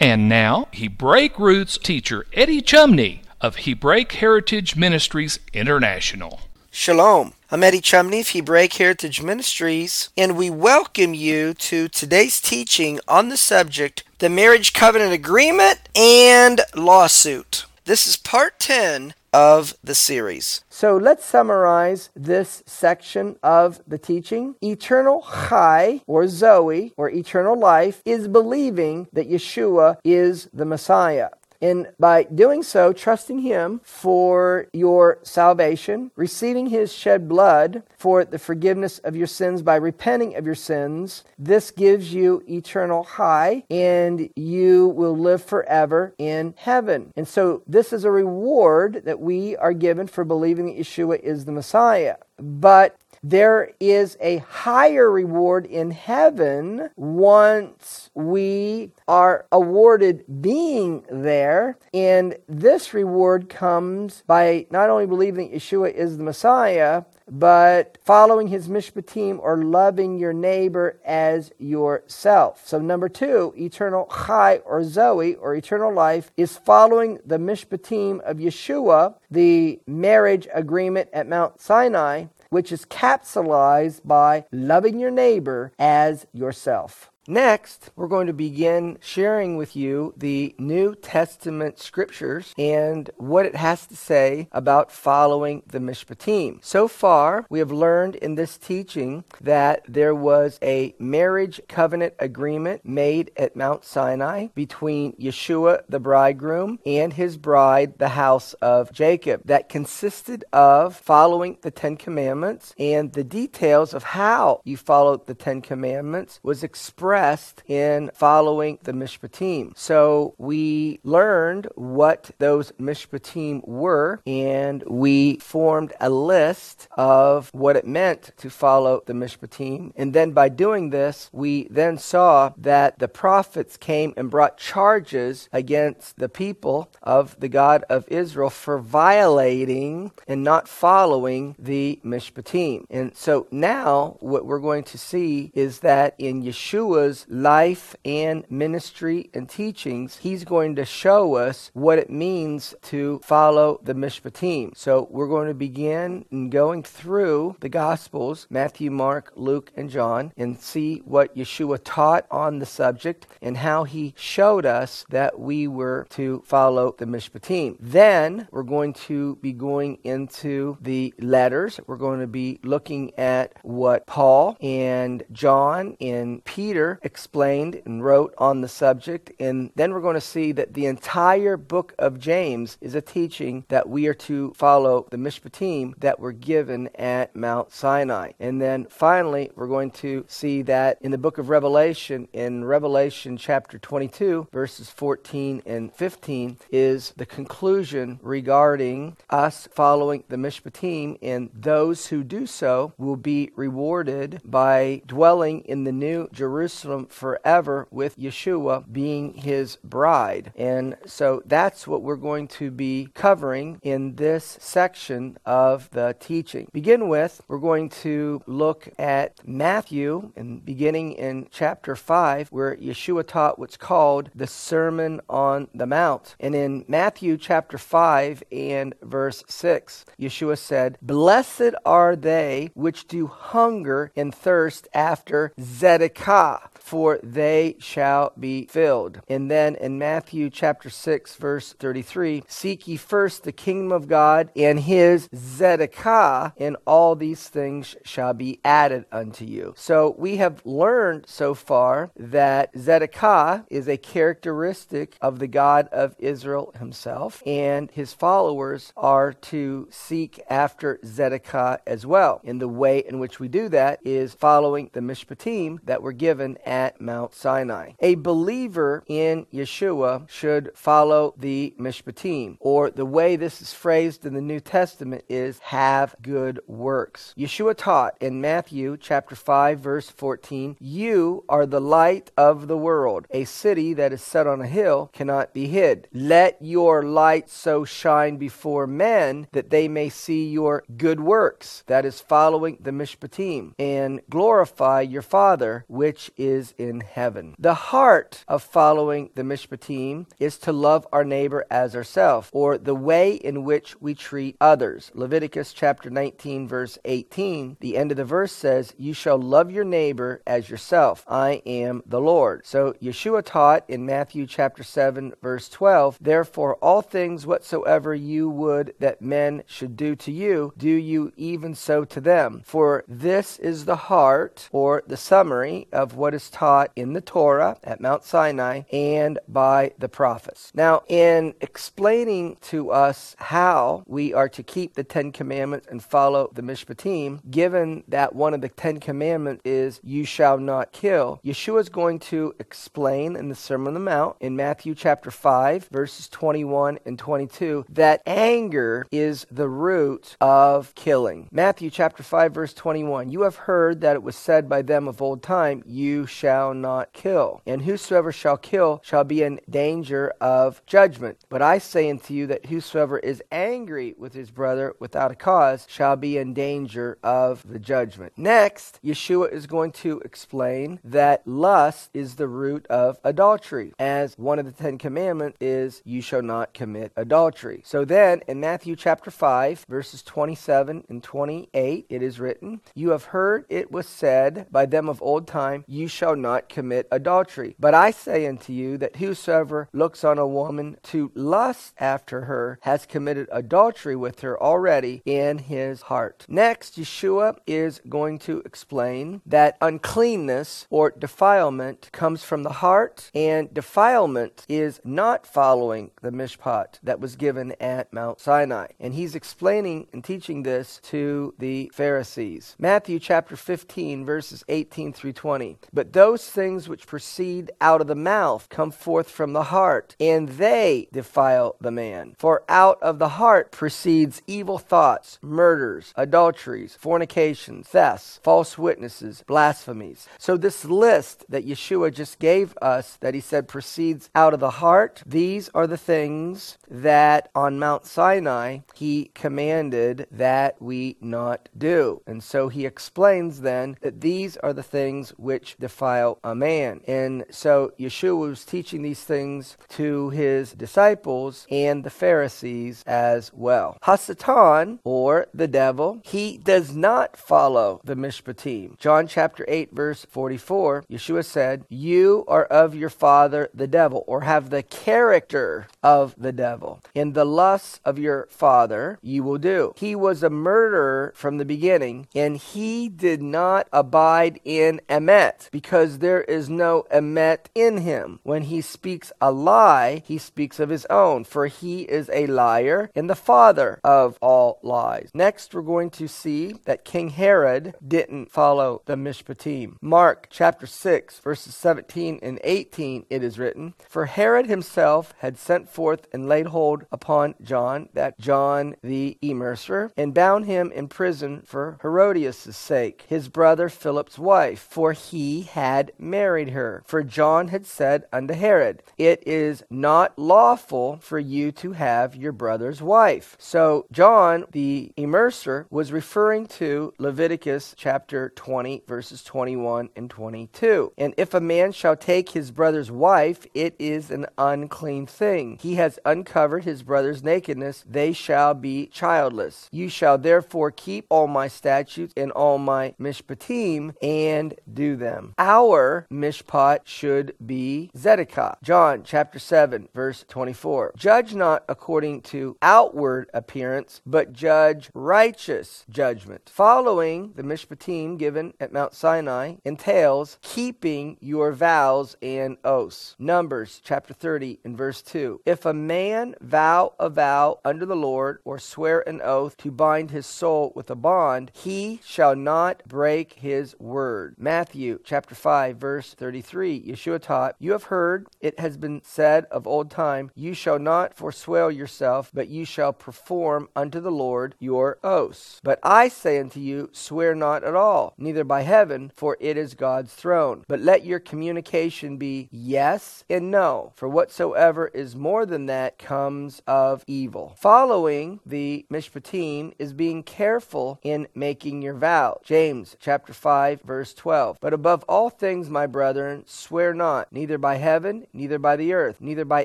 And now, Hebraic roots teacher Eddie Chumney of Hebraic Heritage Ministries International. Shalom. I'm Eddie Chumney of Hebraic Heritage Ministries, and we welcome you to today's teaching on the subject the Marriage Covenant Agreement and Lawsuit. This is part 10 of the series. So let's summarize this section of the teaching. Eternal Chai, or Zoe, or eternal life, is believing that Yeshua is the Messiah. And by doing so, trusting Him for your salvation, receiving His shed blood for the forgiveness of your sins by repenting of your sins, this gives you eternal Chai, and you will live forever in heaven. And so, this is a reward that we are given for believing that Yeshua is the Messiah. But there is a higher reward in heaven once we are awarded being there. And this reward comes by not only believing Yeshua is the Messiah, but following his mishpatim or loving your neighbor as yourself. So, number two, eternal chai or Zoe or eternal life is following the mishpatim of Yeshua, the marriage agreement at Mount Sinai, which is capsulized by loving your neighbor as yourself. Next, we're going to begin sharing with you the New Testament scriptures and what it has to say about following the Mishpatim. So far, we have learned in this teaching that there was a marriage covenant agreement made at Mount Sinai between Yeshua, the bridegroom, and his bride, the house of Jacob, that consisted of following the Ten Commandments, and the details of how you followed the Ten Commandments was expressed expressed in following the Mishpatim. So we learned what those Mishpatim were, and we formed a list of what it meant to follow the Mishpatim. And then by doing this, we then saw that the prophets came and brought charges against the people of the God of Israel for violating and not following the Mishpatim. And so now what we're going to see is that in Yeshua Life and ministry and teachings, he's going to show us what it means to follow the Mishpatim. So we're going to begin going through the Gospels Matthew, Mark, Luke, and John and see what Yeshua taught on the subject and how he showed us that we were to follow the Mishpatim. Then we're going to be going into the letters. We're going to be looking at what Paul and John and Peter explained and wrote on the subject. And then we're going to see that the entire book of James is a teaching that we are to follow the Mishpatim that were given at Mount Sinai. And then finally, we're going to see that in the book of Revelation, in Revelation chapter 22, verses 14 and 15, is the conclusion regarding us following the Mishpatim, and those who do so will be rewarded by dwelling in the new Jerusalem Jerusalem forever with Yeshua being his bride. And so that's what we're going to be covering in this section of the teaching. Begin with, we're going to look at Matthew and beginning in chapter 5 where Yeshua taught what's called the Sermon on the Mount. And in Matthew chapter 5 and verse 6, Yeshua said, "Blessed are they which do hunger and thirst after tzedakah." For they shall be filled. And then in Matthew chapter 6, verse 33, seek ye first the kingdom of God and his tzedakah, and all these things shall be added unto you. So we have learned so far that tzedakah is a characteristic of the God of Israel himself, and his followers are to seek after tzedakah as well. And the way in which we do that is following the Mishpatim that were given at Mount Sinai. A believer in Yeshua should follow the Mishpatim, or the way this is phrased in the New Testament is have good works. Yeshua taught in Matthew chapter 5 verse 14, "You are the light of the world. A city that is set on a hill cannot be hid. Let your light so shine before men that they may see your good works." That is following the Mishpatim and glorify your Father which is in heaven. The heart of following the Mishpatim is to love our neighbor as ourselves, or the way in which we treat others. Leviticus chapter 19, verse 18, the end of the verse says, You shall love your neighbor as yourself. I am the Lord. So Yeshua taught in Matthew chapter 7, verse 12, Therefore, all things whatsoever you would that men should do to you, do you even so to them. For this is the heart, or the summary of what is taught in the Torah at Mount Sinai and by the prophets. Now, in explaining to us how we are to keep the Ten Commandments and follow the Mishpatim, given that one of the Ten Commandments is, You shall not kill, Yeshua is going to explain in the Sermon on the Mount in Matthew chapter 5, verses 21 and 22, that anger is the root of killing. Matthew chapter 5, verse 21, You have heard that it was said by them of old time, You shall not kill. And whosoever shall kill shall be in danger of judgment. But I say unto you that whosoever is angry with his brother without a cause shall be in danger of the judgment. Next, Yeshua is going to explain that lust is the root of adultery, as one of the Ten Commandments is, You shall not commit adultery. So then, in Matthew chapter 5, verses 27 and 28, it is written, You have heard it was said by them of old time, You shall not commit adultery. But I say unto you that whosoever looks on a woman to lust after her has committed adultery with her already in his heart. Next, Yeshua is going to explain that uncleanness or defilement comes from the heart, and defilement is not following the mishpat that was given at Mount Sinai. And he's explaining and teaching this to the Pharisees. Matthew chapter 15, verses 18 through 20. But those things which proceed out of the mouth come forth from the heart, and they defile the man. For out of the heart proceeds evil thoughts, murders, adulteries, fornications, thefts, false witnesses, blasphemies. So, this list that Yeshua just gave us, that he said proceeds out of the heart, these are the things that on Mount Sinai he commanded that we not do. And so he explains then that these are the things which defile a man. And so Yeshua was teaching these things to his disciples and the Pharisees as well. Hasatan, or the devil, he does not follow the Mishpatim. John chapter 8, verse 44, Yeshua said, You are of your father the devil, or have the character of the devil. In the lusts of your father you will do. He was a murderer from the beginning, and he did not abide in emet, because there is no emet in him. When he speaks a lie, he speaks of his own, for he is a liar and the father of all lies. Next, we're going to see that King Herod didn't follow the Mishpatim. Mark chapter 6, verses 17 and 18, it is written, For Herod himself had sent forth and laid hold upon John, that John the Immerser, and bound him in prison for Herodias' sake, his brother Philip's wife, for he had married her. For John had said unto Herod, It is not lawful for you to have your brother's wife. So John the Immerser was referring to Leviticus chapter 20, verses 21 and 22. And if a man shall take his brother's wife, it is an unclean thing. He has uncovered his brother's nakedness, they shall be childless. You shall therefore keep all my statutes and all my mishpatim and do them. Our mishpat should be tzedakah. John chapter 7, verse 24. Judge not according to outward appearance, but judge righteous judgment. Following the mishpatim given at Mount Sinai entails keeping your vows and oaths. Numbers chapter 30 and verse 2. If a man vow a vow under the Lord or swear an oath to bind his soul with a bond, he shall not break his word. Matthew chapter 5 verse 33. Yeshua taught, You have heard it has been said of old time, You shall not forswear yourself, but you shall perform unto the Lord your oaths. But I say unto you, Swear not at all, neither by heaven, for it is God's throne. But let your communication be yes and no, for whatsoever is more than that comes of evil. Following the Mishpatim is being careful in making your vow. James chapter 5 verse 12. But above all things, my brethren, swear not, neither by heaven, neither by the earth, neither by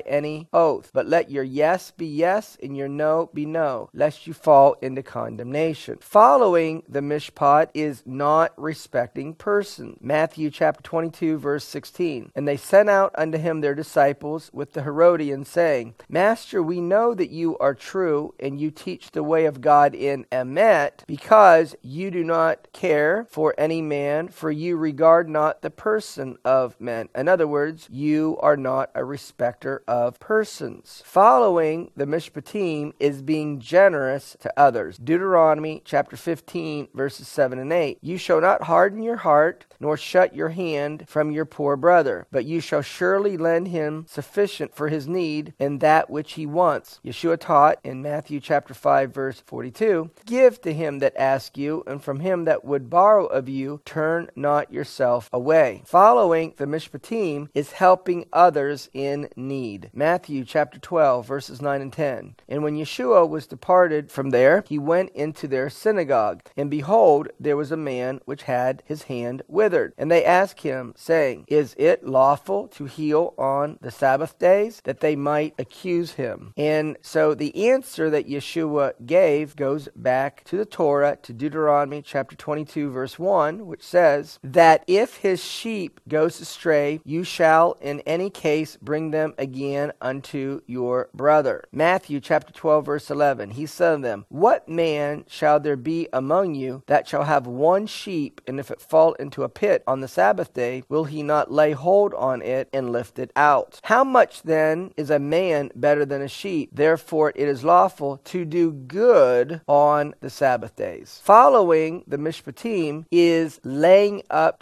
any oath, but let your yes be yes and your no be no, lest you fall into condemnation. Following the mishpat is not respecting persons. Matthew chapter 22 verse 16. And they sent out unto him their disciples with the Herodians, saying, Master, we know that you are true, and you teach the way of God in Emet, because you do not care for any man, for you regard not the person of men. In other words, you are not a respecter of persons. Following the Mishpatim is being generous to others. Deuteronomy chapter 15, verses 7 and 8. You shall not harden your heart, nor shut your hand from your poor brother, but you shall surely lend him sufficient for his need and that which he wants. Yeshua taught in Matthew chapter 5, verse 42 Give to him that asks you, and from him that would borrow of you, turn not yourself away. Following the Mishpatim is helping others in need. Matthew chapter 12, verses 9 and 10. And when Yeshua was departed from there, he went into their synagogue. And behold, there was a man which had his hand withered. And they asked him, saying, Is it lawful to heal on the Sabbath days? That they might accuse him. And so the answer that Yeshua gave goes back to the Torah, to Deuteronomy chapter 22, verse 1, which says, That if his sheep goes astray, you shall in any case bring them again unto your brother. Matthew chapter 12, verse 11. He said to them, What man shall there be among you that shall have one sheep, and if it fall into a pit on the Sabbath day, will he not lay hold on it and lift it out? How much then is a man better than a sheep? Therefore it is lawful to do good on the Sabbath days. Following the Mishpatim is laying up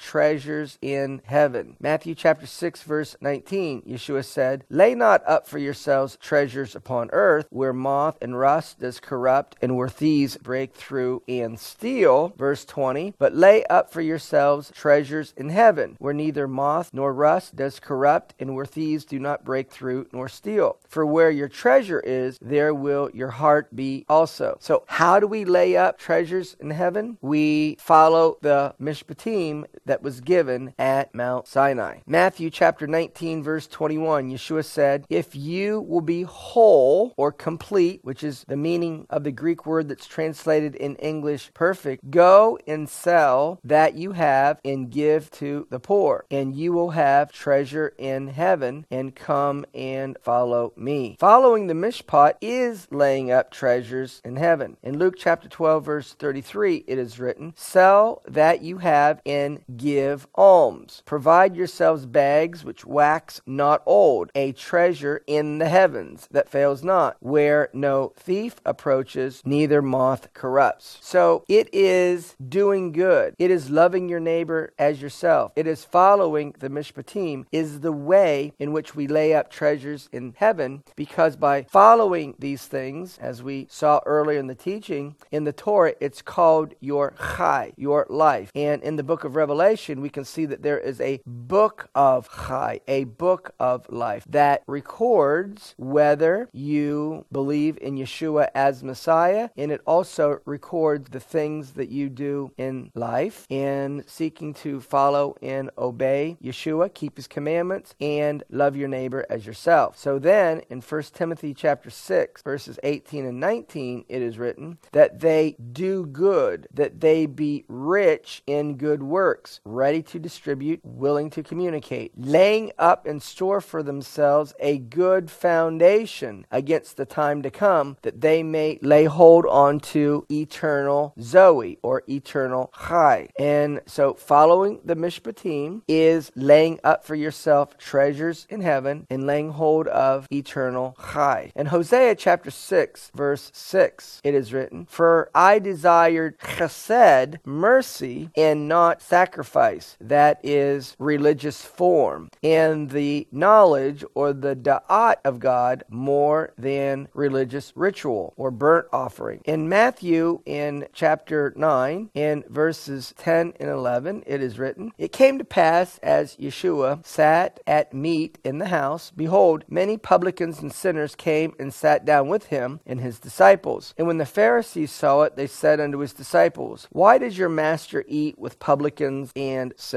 treasures in heaven. Matthew chapter 6 verse 19, Yeshua said, Lay not up for yourselves treasures upon earth, where moth and rust does corrupt, and where thieves break through and steal. Verse 20, But lay up for yourselves treasures in heaven, where neither moth nor rust does corrupt, and where thieves do not break through nor steal. For where your treasure is, there will your heart be also. So, how do we lay up treasures in heaven? We follow the Mishpatim that was given at Mount Sinai. Matthew chapter 19, verse 21, Yeshua said, If you will be whole or complete, which is the meaning of the Greek word that's translated in English perfect, go and sell that you have and give to the poor, and you will have treasure in heaven, and come and follow me. Following the mishpat is laying up treasures in heaven. In Luke chapter 12, verse 33, it is written, Sell that you have and give alms. Provide yourselves bags which wax not old, a treasure in the heavens that fails not, where no thief approaches, neither moth corrupts. So it is doing good. It is loving your neighbor as yourself. It is following the mishpatim is the way in which we lay up treasures in heaven because by following these things, as we saw earlier in the teaching, in the Torah, it's called your chai, your life. And in the book of Revelation, we can see that there is a book of chai, a book of life that records whether you believe in Yeshua as Messiah, and it also records the things that you do in life in seeking to follow and obey Yeshua, keep his commandments, and love your neighbor as yourself. So then in 1 Timothy chapter 6, verses 18 and 19, it is written that they do good, that they be rich in good works, ready to distribute, willing to communicate, laying up in store for themselves a good foundation against the time to come, that they may lay hold on to eternal Zoe or eternal Chai. And so following the Mishpatim is laying up for yourself treasures in heaven and laying hold of eternal Chai. In Hosea chapter 6, verse 6, it is written, For I desired chesed, mercy, and not sacrifice. That is religious form. And the knowledge or the da'at of God more than religious ritual or burnt offering. In Matthew, in chapter 9, in verses 10 and 11, it is written, It came to pass as Yeshua sat at meat in the house, behold, many publicans and sinners came and sat down with him and his disciples. And when the Pharisees saw it, they said unto his disciples, Why does your master eat with publicans and sinners?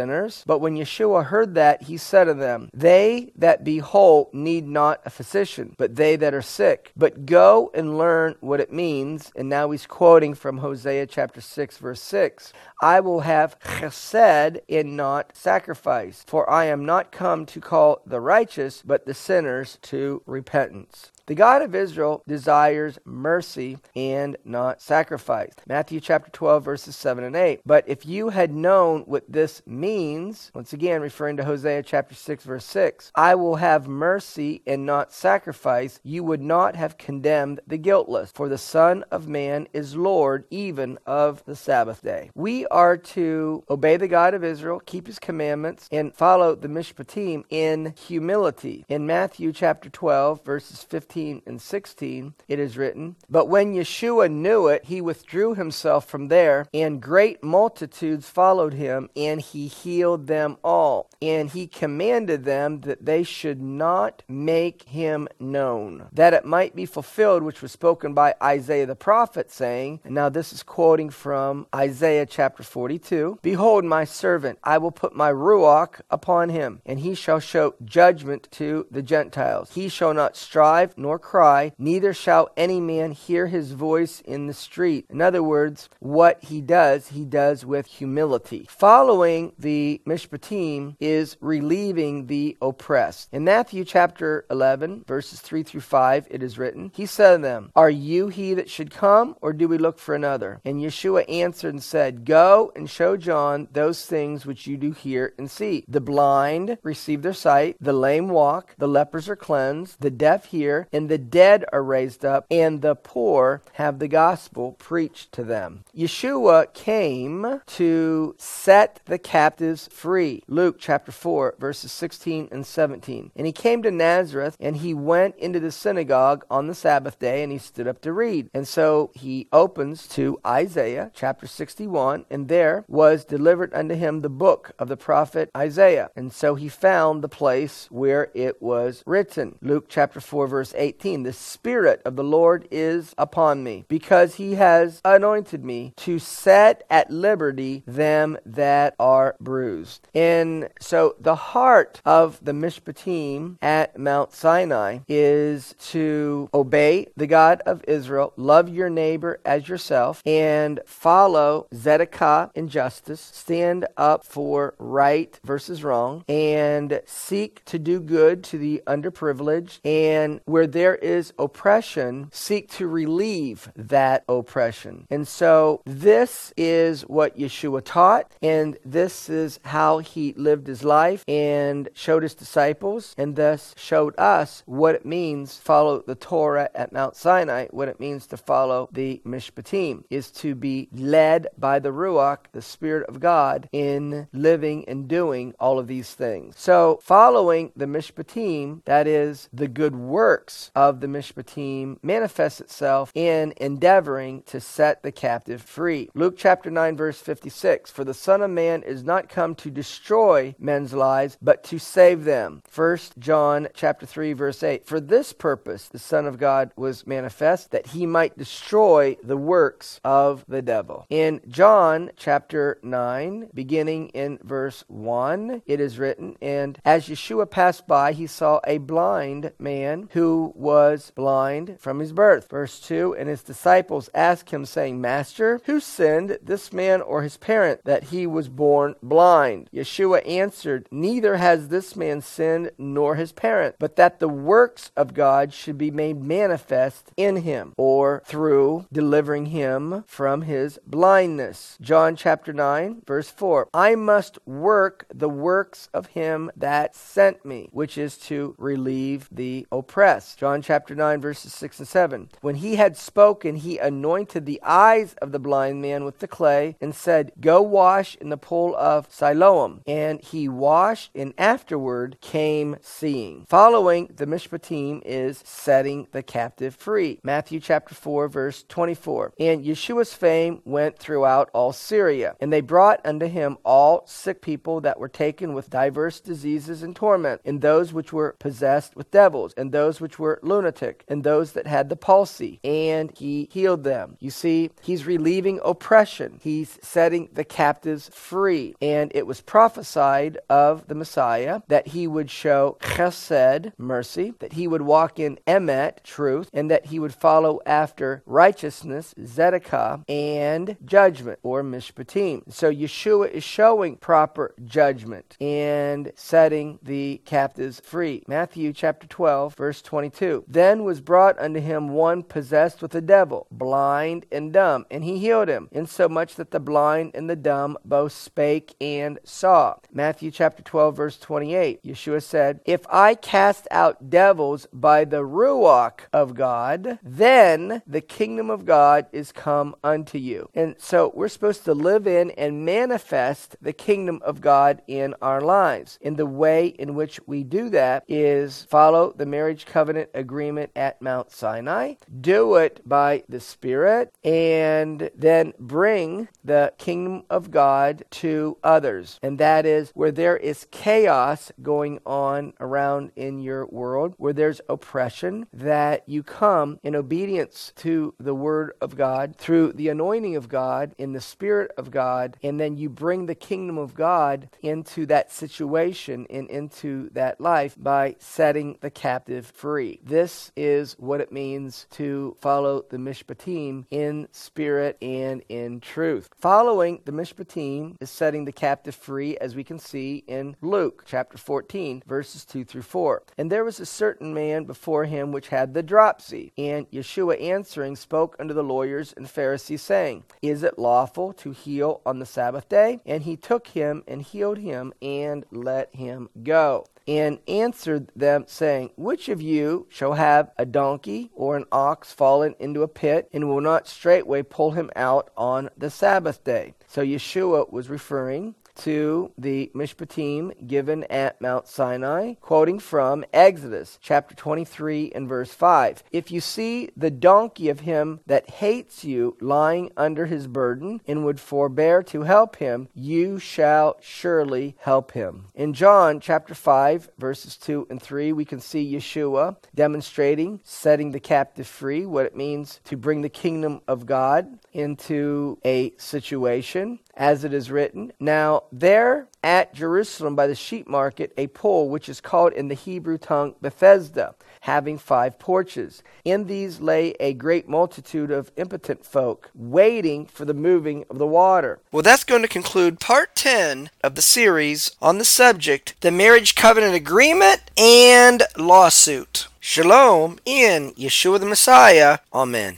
But when Yeshua heard that, he said to them, They that be whole need not a physician, but they that are sick. But go and learn what it means. And now he's quoting from Hosea chapter 6, verse 6. I will have chesed and not sacrifice, for I am not come to call the righteous, but the sinners to repentance. The God of Israel desires mercy and not sacrifice. Matthew chapter 12, verses 7 and 8. But if you had known what this means, once again referring to Hosea chapter 6, verse 6, I will have mercy and not sacrifice, you would not have condemned the guiltless. For the Son of Man is Lord even of the Sabbath day. We are to obey the God of Israel, keep his commandments, and follow the Mishpatim in humility. In Matthew chapter 12, verses 15 15 and 16, it is written, But when Yeshua knew it, he withdrew himself from there, and great multitudes followed him, and he healed them all. And he commanded them that they should not make him known, that it might be fulfilled which was spoken by Isaiah the prophet, saying, and now this is quoting from Isaiah chapter 42 Behold, my servant, I will put my Ruach upon him, and he shall show judgment to the Gentiles. He shall not strive nor cry, neither shall any man hear his voice in the street. In other words, what he does, he does with humility. Following the Mishpatim is relieving the oppressed. In Matthew chapter 11, verses 3 through 5, it is written, He said to them, Are you he that should come, or do we look for another? And Yeshua answered and said, Go and show John those things which you do hear and see. The blind receive their sight, the lame walk, the lepers are cleansed, the deaf hear, and the dead are raised up, and the poor have the gospel preached to them. Yeshua came to set the captives free. Luke chapter 4, verses 16 and 17. And he came to Nazareth, and he went into the synagogue on the Sabbath day, and he stood up to read. And so he opens to Isaiah chapter 61, and there was delivered unto him the book of the prophet Isaiah. And so he found the place where it was written. Luke chapter 4, verse 18 The Spirit of the Lord is upon me, because he has anointed me to set at liberty them that are bruised. And so the heart of the Mishpatim at Mount Sinai is to obey the God of Israel, love your neighbor as yourself, and follow tzedakah in justice, stand up for right versus wrong, and seek to do good to the underprivileged, and where there is oppression, seek to relieve that oppression. And so this is what Yeshua taught, and this is how he lived his life and showed his disciples, and thus showed us what it means follow the Torah at Mount Sinai, what it means to follow the Mishpatim, is to be led by the Ruach, the Spirit of God, in living and doing all of these things. So following the Mishpatim, that is the good works of the Mishpatim, manifests itself in endeavoring to set the captive free. Luke chapter 9, verse 56 For the Son of Man is not come to destroy men's lives, but to save them. 1 John chapter 3, verse 8 For this purpose the Son of God was manifest, that he might destroy the works of the devil. In John chapter 9, beginning in verse 1, it is written, And as Yeshua passed by, he saw a blind man who was blind from his birth. Verse 2 And his disciples asked him, saying, Master, who sinned, this man or his parent, that he was born blind? Yeshua answered, Neither has this man sinned nor his parent, but that the works of God should be made manifest in him, or through delivering him from his blindness. John chapter 9, verse 4 I must work the works of him that sent me, which is to relieve the oppressed. John chapter 9, verses 6 and 7. When he had spoken, he anointed the eyes of the blind man with the clay and said, Go wash in the pool of Siloam. And he washed and afterward came seeing. Following the Mishpatim is setting the captive free. Matthew chapter 4, verse 24. And Yeshua's fame went throughout all Syria, and they brought unto him all sick people that were taken with diverse diseases and torment, and those which were possessed with devils, and those which were lunatic, and those that had the palsy, and he healed them. You see, he's relieving oppression, he's setting the captives free. And it was prophesied of the Messiah that he would show chesed, mercy, that he would walk in emet, truth, and that he would follow after righteousness, zedekah, and judgment, or mishpatim. So Yeshua is showing proper judgment and setting the captives free. Matthew chapter 12, verse 22. Then was brought unto him one possessed with a devil, blind and dumb, and he healed him, insomuch that the blind and the dumb both spake and saw. Matthew chapter 12, verse 28. Yeshua said, If I cast out devils by the Ruach of God, then the kingdom of God is come unto you. And so we're supposed to live in and manifest the kingdom of God in our lives. And the way in which we do that is follow the marriage covenant agreement at Mount Sinai, do it by the Spirit, and then bring the kingdom of God to others. And that is where there is chaos going on around in your world, where there's oppression, that you come in obedience to the word of God through the anointing of God in the Spirit of God, and then you bring the kingdom of God into that situation and into that life by setting the captive free. This is what it means to follow the Mishpatim in spirit and in truth. Following the Mishpatim is setting the captive free, as we can see in Luke chapter 14, verses 2 through 4. And there was a certain man before him which had the dropsy. And Yeshua answering spoke unto the lawyers and Pharisees, saying, Is it lawful to heal on the Sabbath day? And he took him and healed him and let him go and answered them, saying, Which of you shall have a donkey or an ox fallen into a pit, and will not straightway pull him out on the Sabbath day? So Yeshua was referring to the Mishpatim given at Mount Sinai, quoting from Exodus chapter 23 and verse 5. If you see the donkey of him that hates you lying under his burden and would forbear to help him, you shall surely help him. In John chapter 5, verses 2 and 3, we can see Yeshua demonstrating setting the captive free, what it means to bring the kingdom of God into a situation as it is written. Now, there at Jerusalem by the sheep market, a pool which is called in the Hebrew tongue Bethesda, having five porches. In these lay a great multitude of impotent folk, waiting for the moving of the water. Well, that's going to conclude part 10 of the series on the subject the marriage covenant agreement and lawsuit. Shalom in Yeshua the Messiah. Amen.